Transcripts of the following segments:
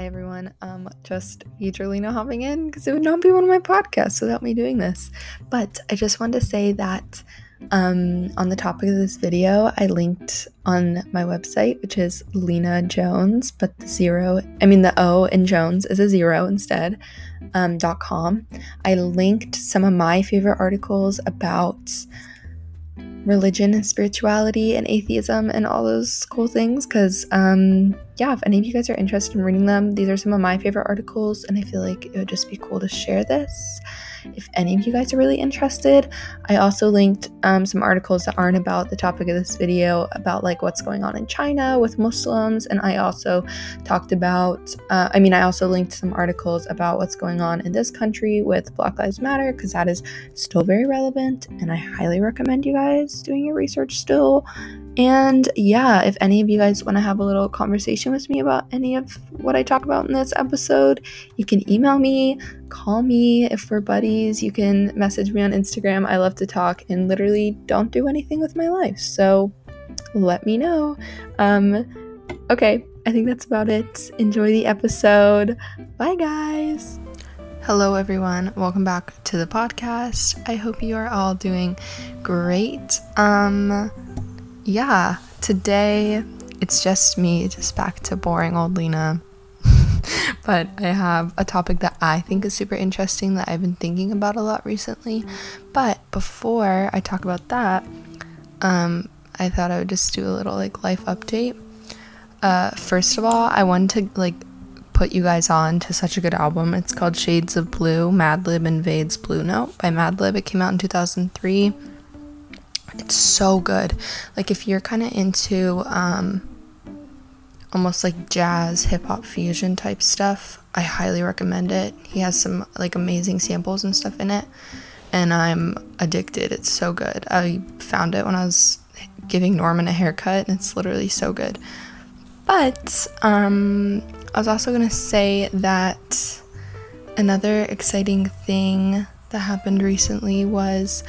Hi everyone. Um, just future Lena hopping in because it would not be one of my podcasts without me doing this. But I just wanted to say that um, on the topic of this video, I linked on my website, which is Lena Jones, but the zero, I mean the O in Jones is a zero instead. Um, dot .com. I linked some of my favorite articles about religion and spirituality and atheism and all those cool things because um yeah if any of you guys are interested in reading them these are some of my favorite articles and i feel like it would just be cool to share this if any of you guys are really interested. I also linked um, some articles that aren't about the topic of this video about like what's going on in China with Muslims, and I also talked about. Uh, I mean, I also linked some articles about what's going on in this country with Black Lives Matter because that is still very relevant, and I highly recommend you guys doing your research still and yeah, if any of you guys want to have a little conversation with me about any of what I talk about in this episode, you can email me, call me if we're buddies. You can message me on Instagram. I love to talk and literally don't do anything with my life. So let me know. Um, okay, I think that's about it. Enjoy the episode. Bye, guys. Hello, everyone. Welcome back to the podcast. I hope you are all doing great. Um, yeah, today it's just me, just back to boring old Lena. but I have a topic that I think is super interesting that I've been thinking about a lot recently. But before I talk about that, um, I thought I would just do a little like life update. Uh, first of all, I wanted to like put you guys on to such a good album. It's called Shades of Blue, Madlib Invades Blue Note by Madlib. It came out in 2003. It's so good. Like if you're kind of into um almost like jazz, hip hop fusion type stuff, I highly recommend it. He has some like amazing samples and stuff in it and I'm addicted. It's so good. I found it when I was giving Norman a haircut and it's literally so good. But um I was also going to say that another exciting thing that happened recently was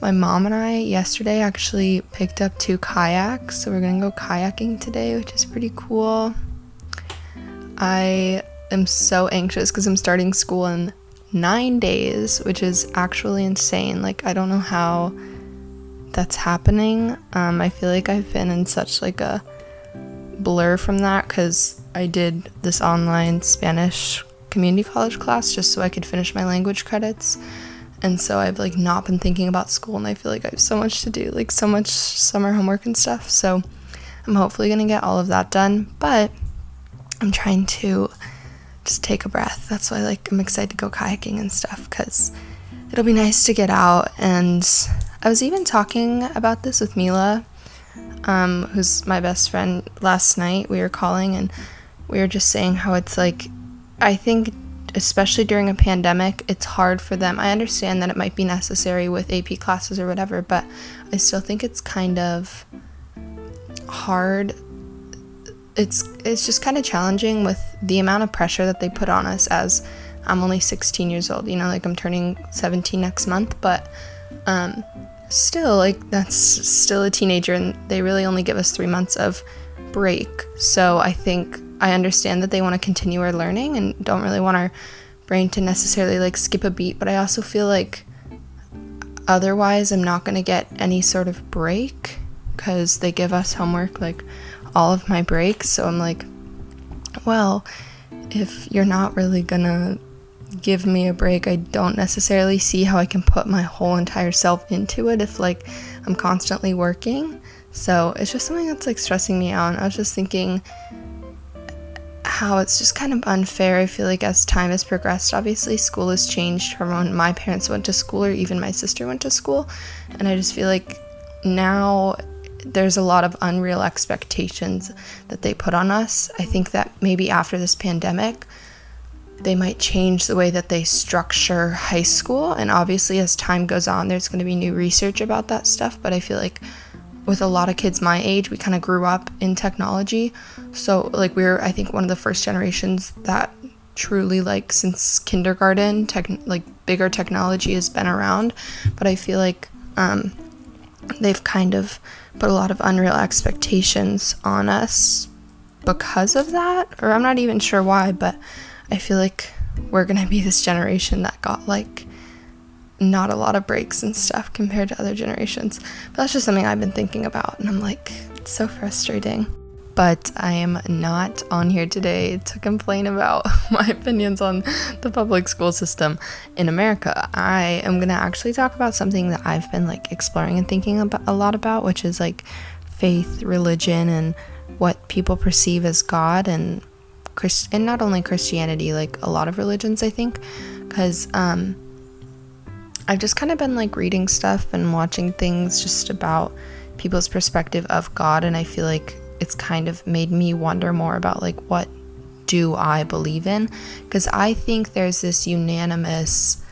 my mom and I yesterday actually picked up two kayaks, so we're gonna go kayaking today, which is pretty cool. I am so anxious because I'm starting school in nine days, which is actually insane. Like, I don't know how that's happening. Um, I feel like I've been in such like a blur from that because I did this online Spanish community college class just so I could finish my language credits and so I've like not been thinking about school and I feel like I have so much to do, like so much summer homework and stuff. So I'm hopefully going to get all of that done, but I'm trying to just take a breath. That's why like I'm excited to go kayaking and stuff cuz it'll be nice to get out and I was even talking about this with Mila um, who's my best friend last night. We were calling and we were just saying how it's like I think especially during a pandemic, it's hard for them. I understand that it might be necessary with AP classes or whatever, but I still think it's kind of hard. It's it's just kind of challenging with the amount of pressure that they put on us as I'm only 16 years old, you know, like I'm turning 17 next month, but um still like that's still a teenager and they really only give us 3 months of break. So I think I understand that they want to continue our learning and don't really want our brain to necessarily like skip a beat, but I also feel like otherwise I'm not going to get any sort of break because they give us homework like all of my breaks. So I'm like, well, if you're not really going to give me a break, I don't necessarily see how I can put my whole entire self into it if like I'm constantly working. So it's just something that's like stressing me out. I was just thinking how it's just kind of unfair. I feel like as time has progressed, obviously school has changed from when my parents went to school or even my sister went to school. And I just feel like now there's a lot of unreal expectations that they put on us. I think that maybe after this pandemic, they might change the way that they structure high school. And obviously, as time goes on, there's going to be new research about that stuff. But I feel like with a lot of kids my age, we kind of grew up in technology. So, like, we are I think, one of the first generations that truly, like, since kindergarten, tech, like, bigger technology has been around. But I feel like um, they've kind of put a lot of unreal expectations on us because of that, or I'm not even sure why, but I feel like we're gonna be this generation that got like not a lot of breaks and stuff compared to other generations. But that's just something I've been thinking about, and I'm like, it's so frustrating. But I am not on here today to complain about my opinions on the public school system in America. I am gonna actually talk about something that I've been like exploring and thinking about a lot about, which is like faith, religion, and what people perceive as God and Christ and not only Christianity, like a lot of religions, I think, because um, I've just kind of been like reading stuff and watching things just about people's perspective of God, and I feel like it's kind of made me wonder more about like what do I believe in? Because I think there's this unanimous.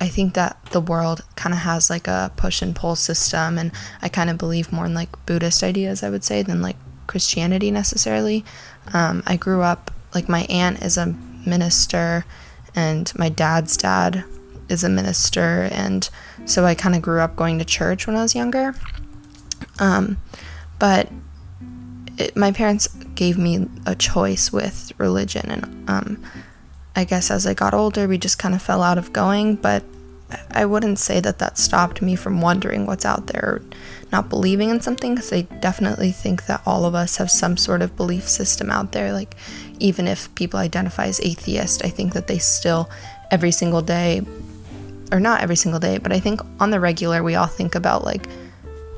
I think that the world kind of has like a push and pull system, and I kind of believe more in like Buddhist ideas, I would say, than like Christianity necessarily. Um, I grew up, like, my aunt is a minister, and my dad's dad is a minister, and so I kind of grew up going to church when I was younger. Um, but it, my parents gave me a choice with religion, and um, I guess as I got older, we just kind of fell out of going. But I wouldn't say that that stopped me from wondering what's out there, not believing in something, because I definitely think that all of us have some sort of belief system out there. Like, even if people identify as atheist, I think that they still, every single day, or not every single day, but I think on the regular, we all think about like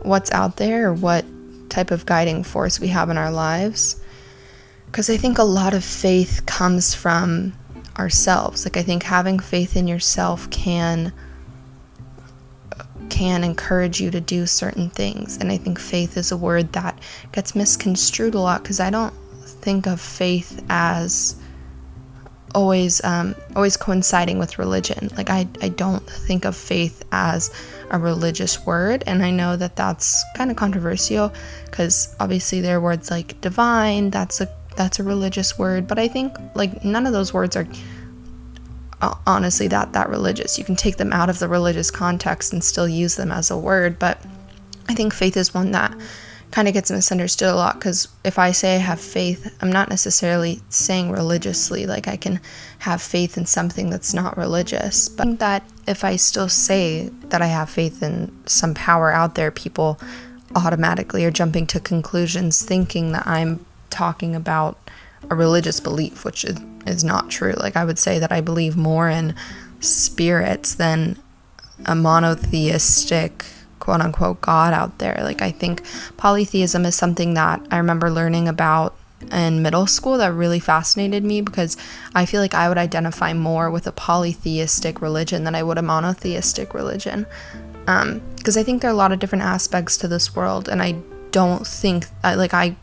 what's out there or what type of guiding force we have in our lives. Because I think a lot of faith comes from ourselves. Like, I think having faith in yourself can can encourage you to do certain things. And I think faith is a word that gets misconstrued a lot because I don't think of faith as always um, always coinciding with religion. Like I, I don't think of faith as a religious word, and I know that that's kind of controversial because obviously there are words like divine. That's a that's a religious word, but I think like none of those words are uh, honestly that that religious. You can take them out of the religious context and still use them as a word, but I think faith is one that kind of gets misunderstood a lot because if I say I have faith, I'm not necessarily saying religiously, like I can have faith in something that's not religious. But that if I still say that I have faith in some power out there, people automatically are jumping to conclusions thinking that I'm talking about a religious belief, which is, is not true. Like I would say that I believe more in spirits than a monotheistic quote unquote God out there. Like, I think polytheism is something that I remember learning about in middle school that really fascinated me because I feel like I would identify more with a polytheistic religion than I would a monotheistic religion. Because um, I think there are a lot of different aspects to this world, and I don't think, like, I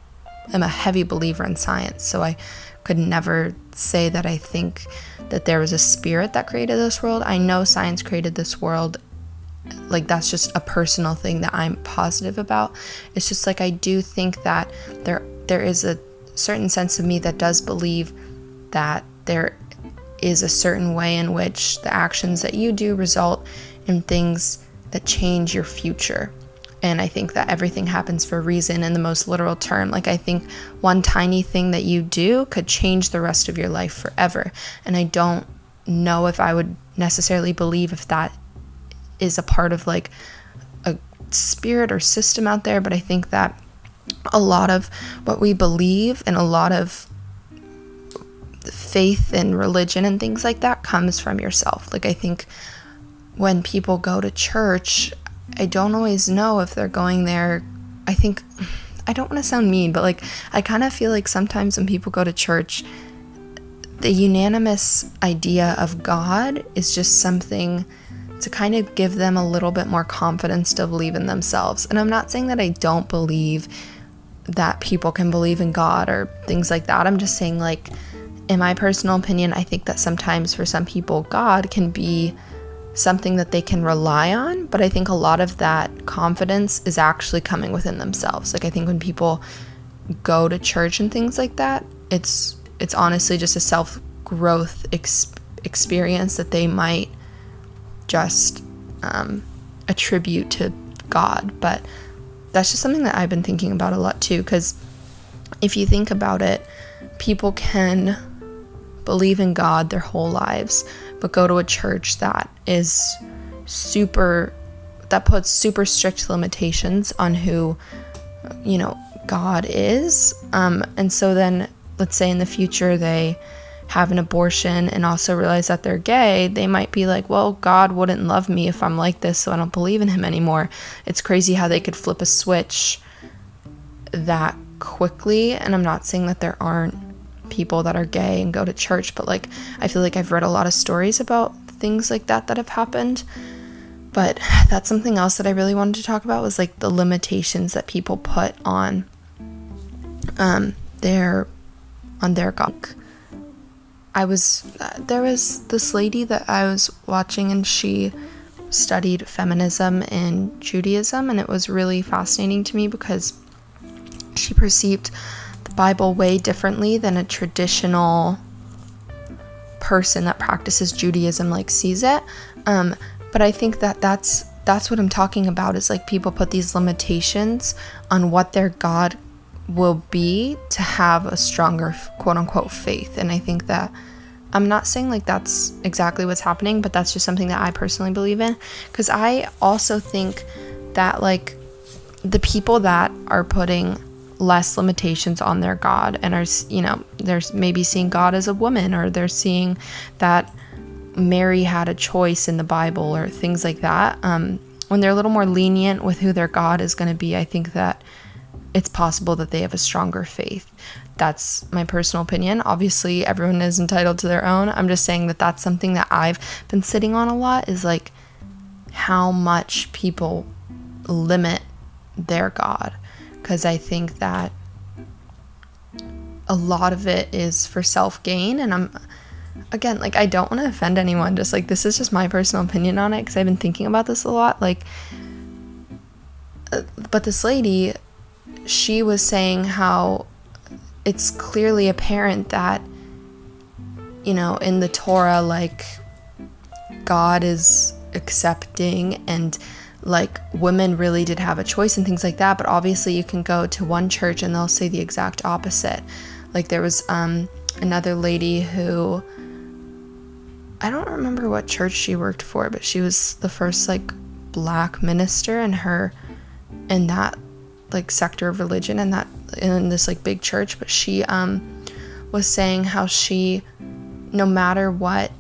am a heavy believer in science, so I could never say that I think that there was a spirit that created this world. I know science created this world like that's just a personal thing that I'm positive about. It's just like I do think that there there is a certain sense of me that does believe that there is a certain way in which the actions that you do result in things that change your future. And I think that everything happens for a reason in the most literal term. Like, I think one tiny thing that you do could change the rest of your life forever. And I don't know if I would necessarily believe if that is a part of like a spirit or system out there, but I think that a lot of what we believe and a lot of faith and religion and things like that comes from yourself. Like, I think when people go to church, I don't always know if they're going there. I think, I don't want to sound mean, but like, I kind of feel like sometimes when people go to church, the unanimous idea of God is just something to kind of give them a little bit more confidence to believe in themselves. And I'm not saying that I don't believe that people can believe in God or things like that. I'm just saying, like, in my personal opinion, I think that sometimes for some people, God can be something that they can rely on. But I think a lot of that confidence is actually coming within themselves. Like, I think when people go to church and things like that, it's it's honestly just a self growth ex- experience that they might just um, tribute to God. But that's just something that I've been thinking about a lot too, because if you think about it, people can believe in God their whole lives, but go to a church that is super, that puts super strict limitations on who, you know, God is. Um, and so then, let's say in the future they have an abortion and also realize that they're gay, they might be like, well, God wouldn't love me if I'm like this, so I don't believe in him anymore. It's crazy how they could flip a switch that quickly. And I'm not saying that there aren't people that are gay and go to church, but like, I feel like I've read a lot of stories about things like that that have happened. But that's something else that I really wanted to talk about was like the limitations that people put on um, their on their God. I was uh, there was this lady that I was watching and she studied feminism and Judaism and it was really fascinating to me because she perceived the Bible way differently than a traditional person that practices Judaism like sees it. Um, but I think that that's that's what I'm talking about is like people put these limitations on what their God will be to have a stronger quote unquote faith. And I think that I'm not saying like that's exactly what's happening, but that's just something that I personally believe in. Because I also think that like the people that are putting less limitations on their God and are, you know, they're maybe seeing God as a woman or they're seeing that Mary had a choice in the Bible or things like that. Um, when they're a little more lenient with who their God is going to be, I think that it's possible that they have a stronger faith. That's my personal opinion. Obviously, everyone is entitled to their own. I'm just saying that that's something that I've been sitting on a lot is like how much people limit their God. Because I think that a lot of it is for self gain. And I'm, again, like, I don't want to offend anyone. Just like, this is just my personal opinion on it because I've been thinking about this a lot. Like, uh, but this lady she was saying how it's clearly apparent that, you know, in the Torah, like, God is accepting and like women really did have a choice and things like that but obviously you can go to one church and they'll say the exact opposite. Like there was um another lady who I don't remember what church she worked for but she was the first like black minister in her in that like sector of religion and that in this like big church but she um was saying how she no matter what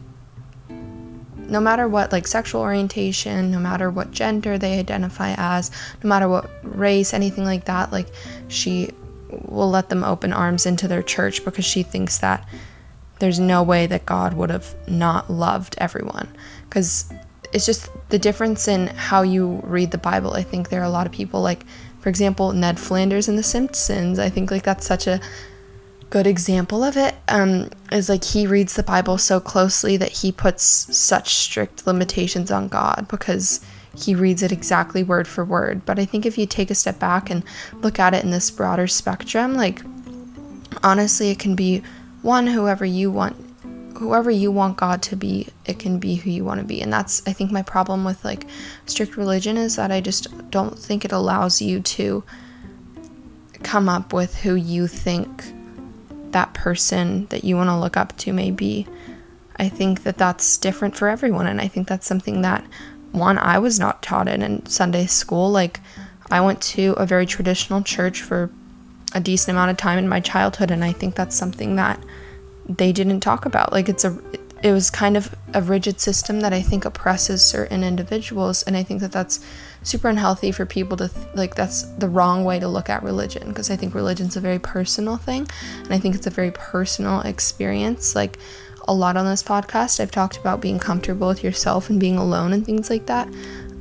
no matter what like sexual orientation no matter what gender they identify as no matter what race anything like that like she will let them open arms into their church because she thinks that there's no way that God would have not loved everyone because it's just the difference in how you read the Bible. I think there are a lot of people like for example, Ned Flanders in The Simpsons. I think like that's such a good example of it. Um, is like he reads the Bible so closely that he puts such strict limitations on God because he reads it exactly word for word. But I think if you take a step back and look at it in this broader spectrum, like honestly, it can be one whoever you want whoever you want God to be, it can be who you want to be. And that's, I think, my problem with like strict religion is that I just don't think it allows you to come up with who you think that person that you want to look up to may be. I think that that's different for everyone. And I think that's something that, one, I was not taught in in Sunday school. Like, I went to a very traditional church for a decent amount of time in my childhood. And I think that's something that they didn't talk about. Like it's a it was kind of a rigid system that I think oppresses certain individuals and I think that that's super unhealthy for people to th- like that's the wrong way to look at religion because I think religion's a very personal thing and I think it's a very personal experience like a lot on this podcast I've talked about being comfortable with yourself and being alone and things like that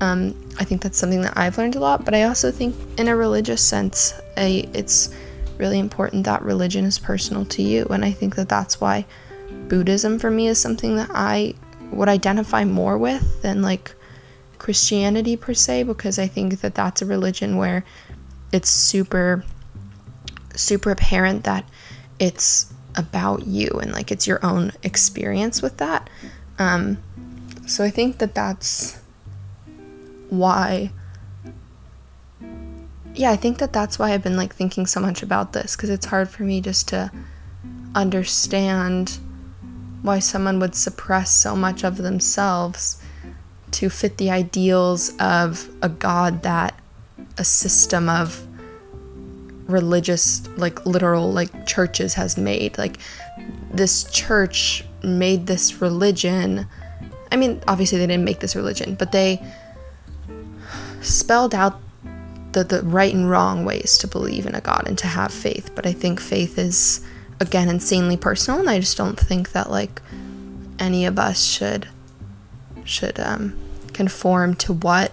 um, I think that's something that I've learned a lot but I also think in a religious sense I, it's really important that religion is personal to you. And I think that that's why Buddhism for me is something that I would identify more with than like Christianity per se, because I think that that's a religion where it's super, super apparent that it's about you and like it's your own experience with that. Um, so I think that that's why yeah, I think that that's why I've been like thinking so much about this because it's hard for me just to understand why someone would suppress so much of themselves to fit the ideals of a god that a system of religious like literal like churches has made. Like this church made this religion. I mean obviously they didn't make this religion but they spelled out the, the right and wrong ways to believe in a god and to have faith. But i think faith is again insanely personal and i just don't think that like any of us should should um, conform to what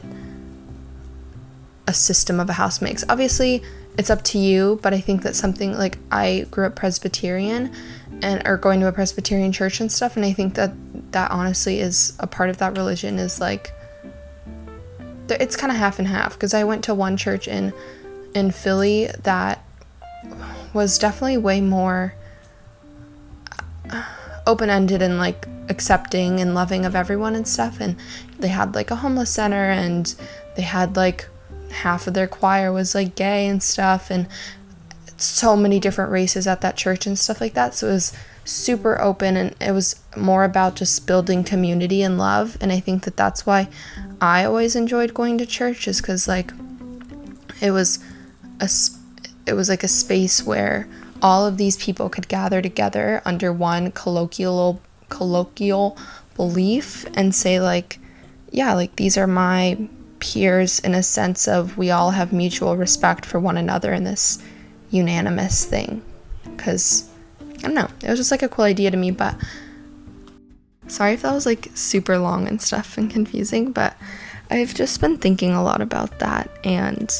a system of a house makes. Obviously it's up to you, but I think that something like I grew up Presbyterian and are going to a Presbyterian church and stuff, and I think that that honestly is a part of that religion is like it's kind of half and half because I went to one church in in Philly that was definitely way more uh, open-ended and like accepting and loving of everyone and stuff and they had like a homeless center and they had like half of their choir was like gay and stuff and so many different races at that church and stuff like that so it was super open and it was more about just building community and love and i think that that's why i always enjoyed going to church is because like it was a it was like a space where all of these people could gather together under one colloquial colloquial belief and say like yeah like these are my peers in a sense of we all have mutual respect for one another in this unanimous thing. Because, I don't know, it was just like a cool idea to me, but sorry if that was like super long and stuff and confusing, but I've just been thinking a lot about that and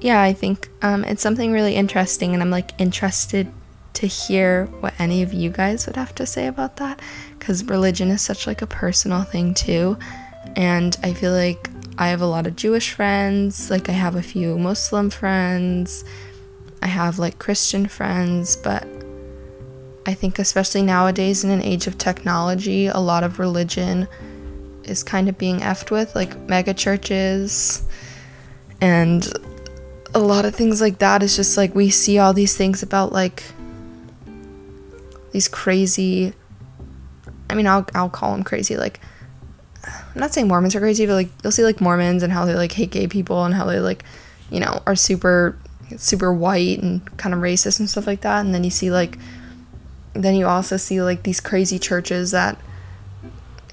yeah, I think um, it's something really interesting, and I'm like interested to hear what any of you guys would have to say about that because religion is such like a personal thing too. And I feel like I have a lot of Jewish friends, like I have a few Muslim friends, I have like Christian friends, but I think especially nowadays in an age of technology, a lot of religion is kind of being effed with, like mega churches and a lot of things like that. It's just like we see all these things about like these crazy I mean I'll I'll call them crazy like I'm not saying Mormons are crazy, but like you'll see like Mormons and how they like hate gay people and how they like, you know, are super super white and kind of racist and stuff like that. And then you see like then you also see like these crazy churches that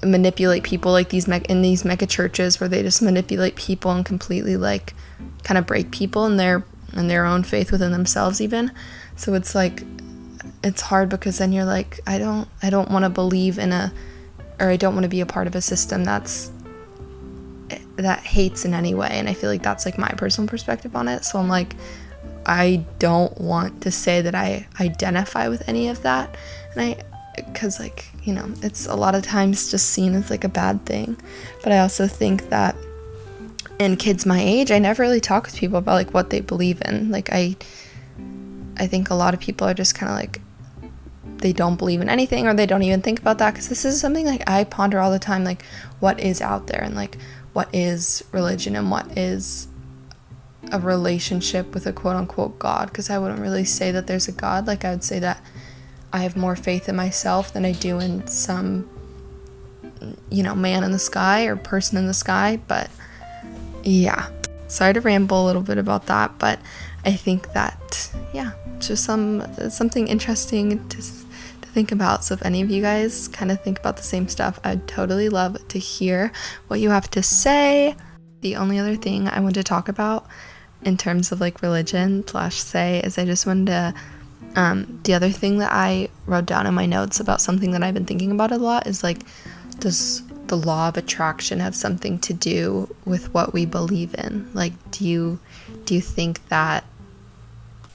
manipulate people like these in these mega churches where they just manipulate people and completely like kind of break people in their in their own faith within themselves even. So it's like it's hard because then you're like I don't I don't want to believe in a or I don't want to be a part of a system that's eh, that hates in any way and I feel like that's like my personal perspective on it. So I'm like I don't want to say that I identify with any of that. And I cuz like, you know, it's a lot of times just seen as like a bad thing. But I also think that in kids my age, I never really talk with people about like what they believe in. Like I I think a lot of people are just kind of like they don't believe in anything or they don't even think about that because this is something like I ponder all the time like what is out there and like what is religion and what is a relationship with a quote unquote God because I wouldn't really say that there's a God like I would say that I have more faith in myself than I do in some you know man in the sky or person in the sky but yeah sorry to ramble a little bit about that but I think that yeah just some something interesting to to think about. So if any of you guys kind of think about the same stuff, I'd totally love to hear what you have to say. The only other thing I want to talk about in terms of like religion slash say is I just wanted to um, the other thing that I wrote down in my notes about something that I've been thinking about a lot is like, does the law of attraction have something to do with what we believe in? Like, do you do you think that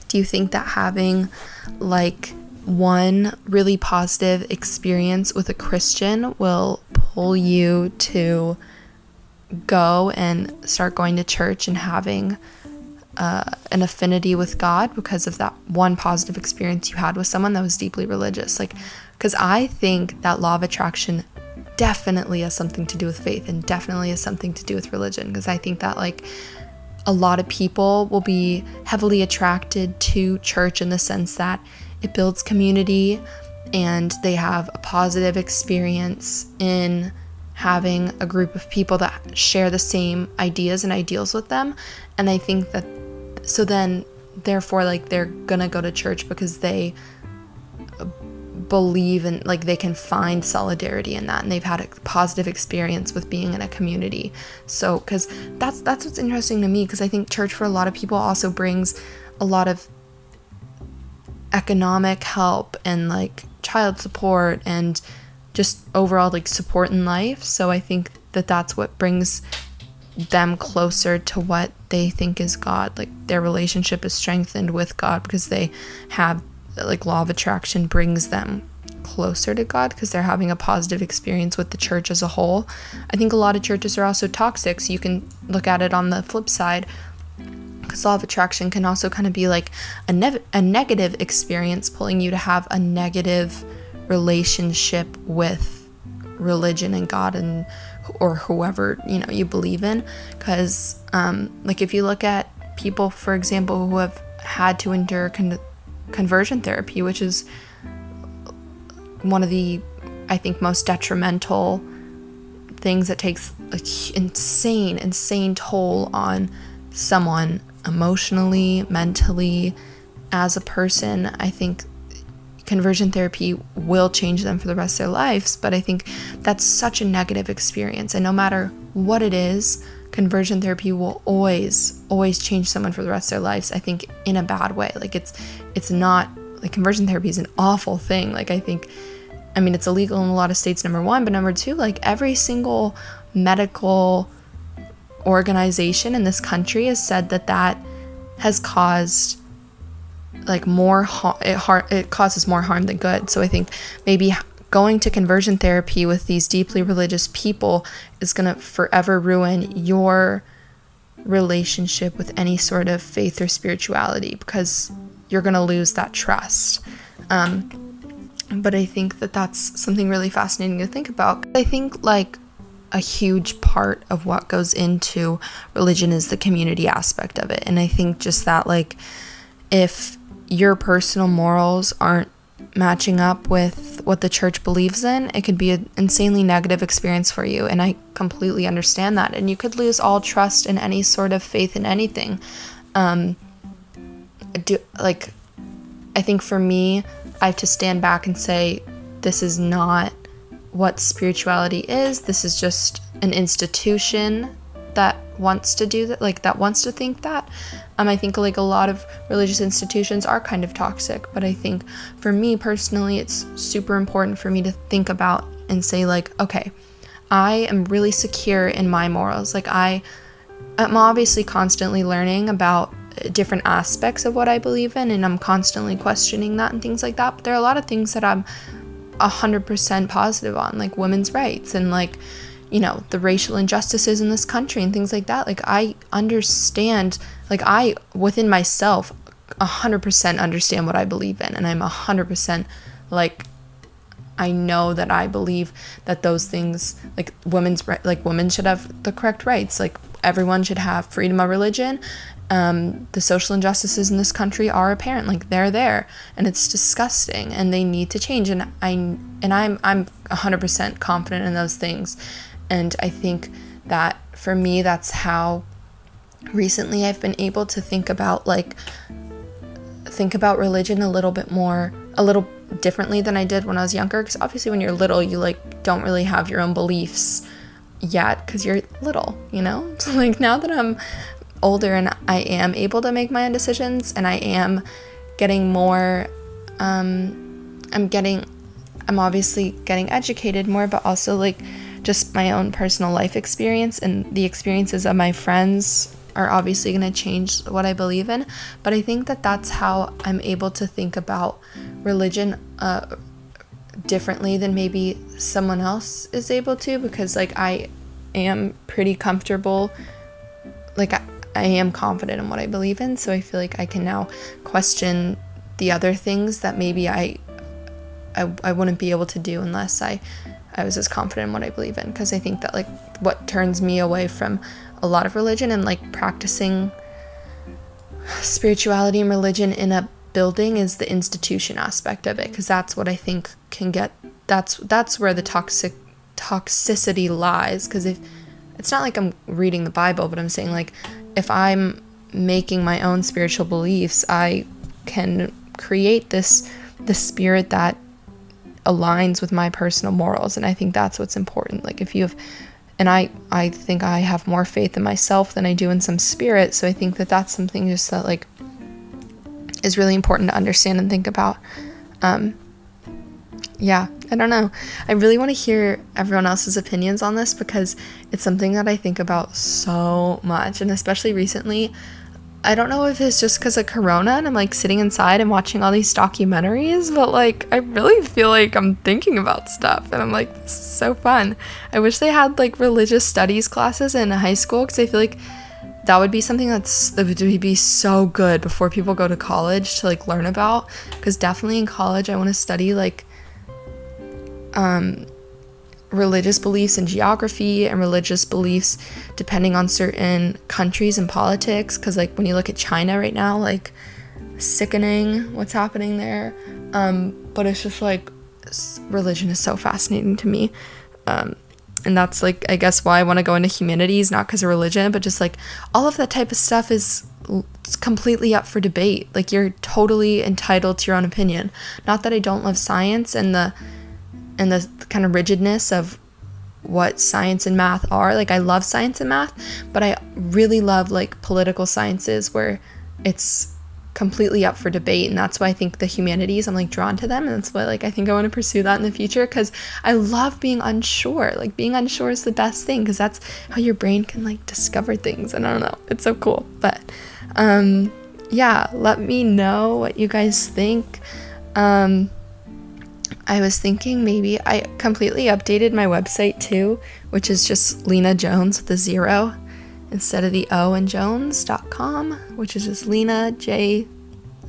do you think that having like one really positive experience with a Christian will pull you to go and start going to church and having uh, an affinity with God because of that one positive experience you had with someone that was deeply religious. Like, because I think that law of attraction definitely has something to do with faith and definitely has something to do with religion because I think that, like, a lot of people will be heavily attracted to church in the sense that it builds community and they have a positive experience in having a group of people that share the same ideas and ideals with them. And I think that so then therefore like they're gonna go to church because they uh, believe and like they can find solidarity in that and they've had a positive experience with being in a community. So because that's that's what's interesting to me because i think church for a lot of people also brings a lot of economic help and like child support and just overall like support in life. So i think that that's what brings them closer to what they think is god like their relationship is strengthened with god because they have like law of attraction brings them closer to God because they're having a positive experience with the church as a whole. I think a lot of churches are also toxic, so you can look at it on the flip side. Because law of attraction can also kind of be like a, ne- a negative experience, pulling you to have a negative relationship with religion and God and or whoever you know you believe in. Because um, like if you look at people, for example, who have had to endure con- conversion therapy, which is one of the, I think, most detrimental things that takes an insane, insane toll on someone emotionally, mentally, as a person. I think conversion therapy will change them for the rest of their lives, but I think that's such a negative experience. And no matter what it is, conversion therapy will always always change someone for the rest of their lives i think in a bad way like it's it's not like conversion therapy is an awful thing like i think i mean it's illegal in a lot of states number one but number two like every single medical organization in this country has said that that has caused like more it, har- it causes more harm than good so i think maybe going to conversion therapy with these deeply religious people is going to forever ruin your relationship with any sort of faith or spirituality because you're going to lose that trust. Um, but I think that that's something really fascinating to think about. I think like a huge part of what goes into religion is the community aspect of it. And I think just that, like, if your personal morals aren't matching up with what the church believes in, it could be an insanely negative experience for you. And I completely understand that. And you could lose all trust in any sort of faith in anything. Um, do, like, I think for me, I have to stand back and say, this is not what spirituality is. This is just an institution that wants to do that, like, that wants to think that. Um, I think like a lot of religious institutions are kind of toxic, but I think for me personally, it's super important for me to think about and say like, okay, I am really secure in my morals. Like I, I'm obviously constantly learning about different aspects of what I believe in, and I'm constantly questioning that and things like that. But there are a lot of things that I'm hundred percent positive on, like women's rights and like you know, the racial injustices in this country and things like that. Like, I understand, like, I, within myself, 100% understand what I believe in. And I'm 100% like, I know that I believe that those things, like women's, like women should have the correct rights. Like everyone should have freedom of religion. Um, the social injustices in this country are apparent. Like they're there, and it's disgusting, and they need to change. And I and I'm I'm 100% confident in those things. And I think that for me, that's how recently I've been able to think about like think about religion a little bit more a little differently than I did when I was younger because obviously when you're little you like don't really have your own beliefs yet cuz you're little, you know? So like now that I'm older and I am able to make my own decisions and I am getting more um I'm getting I'm obviously getting educated more but also like just my own personal life experience and the experiences of my friends are obviously going to change what I believe in. But I think that that's how I'm able to think about religion uh, differently than maybe someone else is able to because, like, I am pretty comfortable. Like, I, I am confident in what I believe in. So I feel like I can now question the other things that maybe I, I, I wouldn't be able to do unless I I was as confident in what I believe in because I think that like what turns me away from a lot of religion and like practicing spirituality and religion in a building is the institution aspect of it because that's what I think can get that's that's where the toxic toxicity lies because if it's not like I'm reading the Bible but I'm saying like if I'm making my own spiritual beliefs I can create this the spirit that aligns with my personal morals and I think that's what's important like if you have and I I think I have more faith in myself than I do in some spirit so I think that that's something just that like is really important to understand and think about. Um, yeah, I don't know. I really want to hear everyone else's opinions on this because it's something that I think about so much, and especially recently. I don't know if it's just because of Corona and I'm like sitting inside and watching all these documentaries, but like I really feel like I'm thinking about stuff and I'm like, this is so fun. I wish they had like religious studies classes in high school because I feel like that would be something that's that would be so good before people go to college to like learn about because definitely in college i want to study like um religious beliefs and geography and religious beliefs depending on certain countries and politics because like when you look at china right now like sickening what's happening there. Um but it's just like religion is so fascinating to me. Um and that's like i guess why i want to go into humanities not because of religion but just like all of that type of stuff is completely up for debate. Like you're totally entitled to your own opinion. Not that i don't love science and the and the kind of rigidness of what science and math are. Like i love science and math but i really love like political sciences where it's completely up for debate and that's why I think the humanities I'm like drawn to them and that's why like I think I want to pursue that in the future cuz I love being unsure. Like being unsure is the best thing cuz that's how your brain can like discover things and I don't know it's so cool. But um yeah let me know what you guys think. Um I was thinking maybe I completely updated my website too which is just Lena Jones with a zero instead of the O and Jones.com, which is just Lena J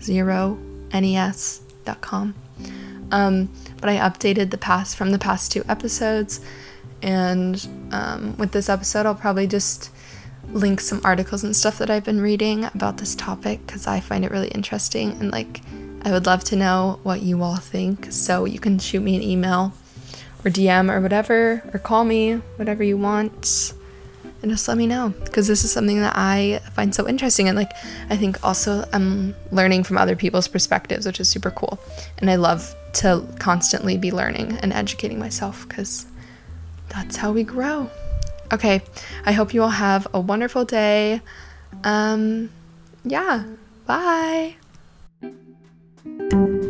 zero nes.com. Um, but I updated the past from the past two episodes, and um, with this episode, I'll probably just link some articles and stuff that I've been reading about this topic because I find it really interesting and like I would love to know what you all think. So you can shoot me an email or DM or whatever, or call me, whatever you want and just let me know because this is something that I find so interesting and like I think also I'm learning from other people's perspectives which is super cool and I love to constantly be learning and educating myself because that's how we grow. Okay, I hope you all have a wonderful day. Um yeah, bye. Thank you.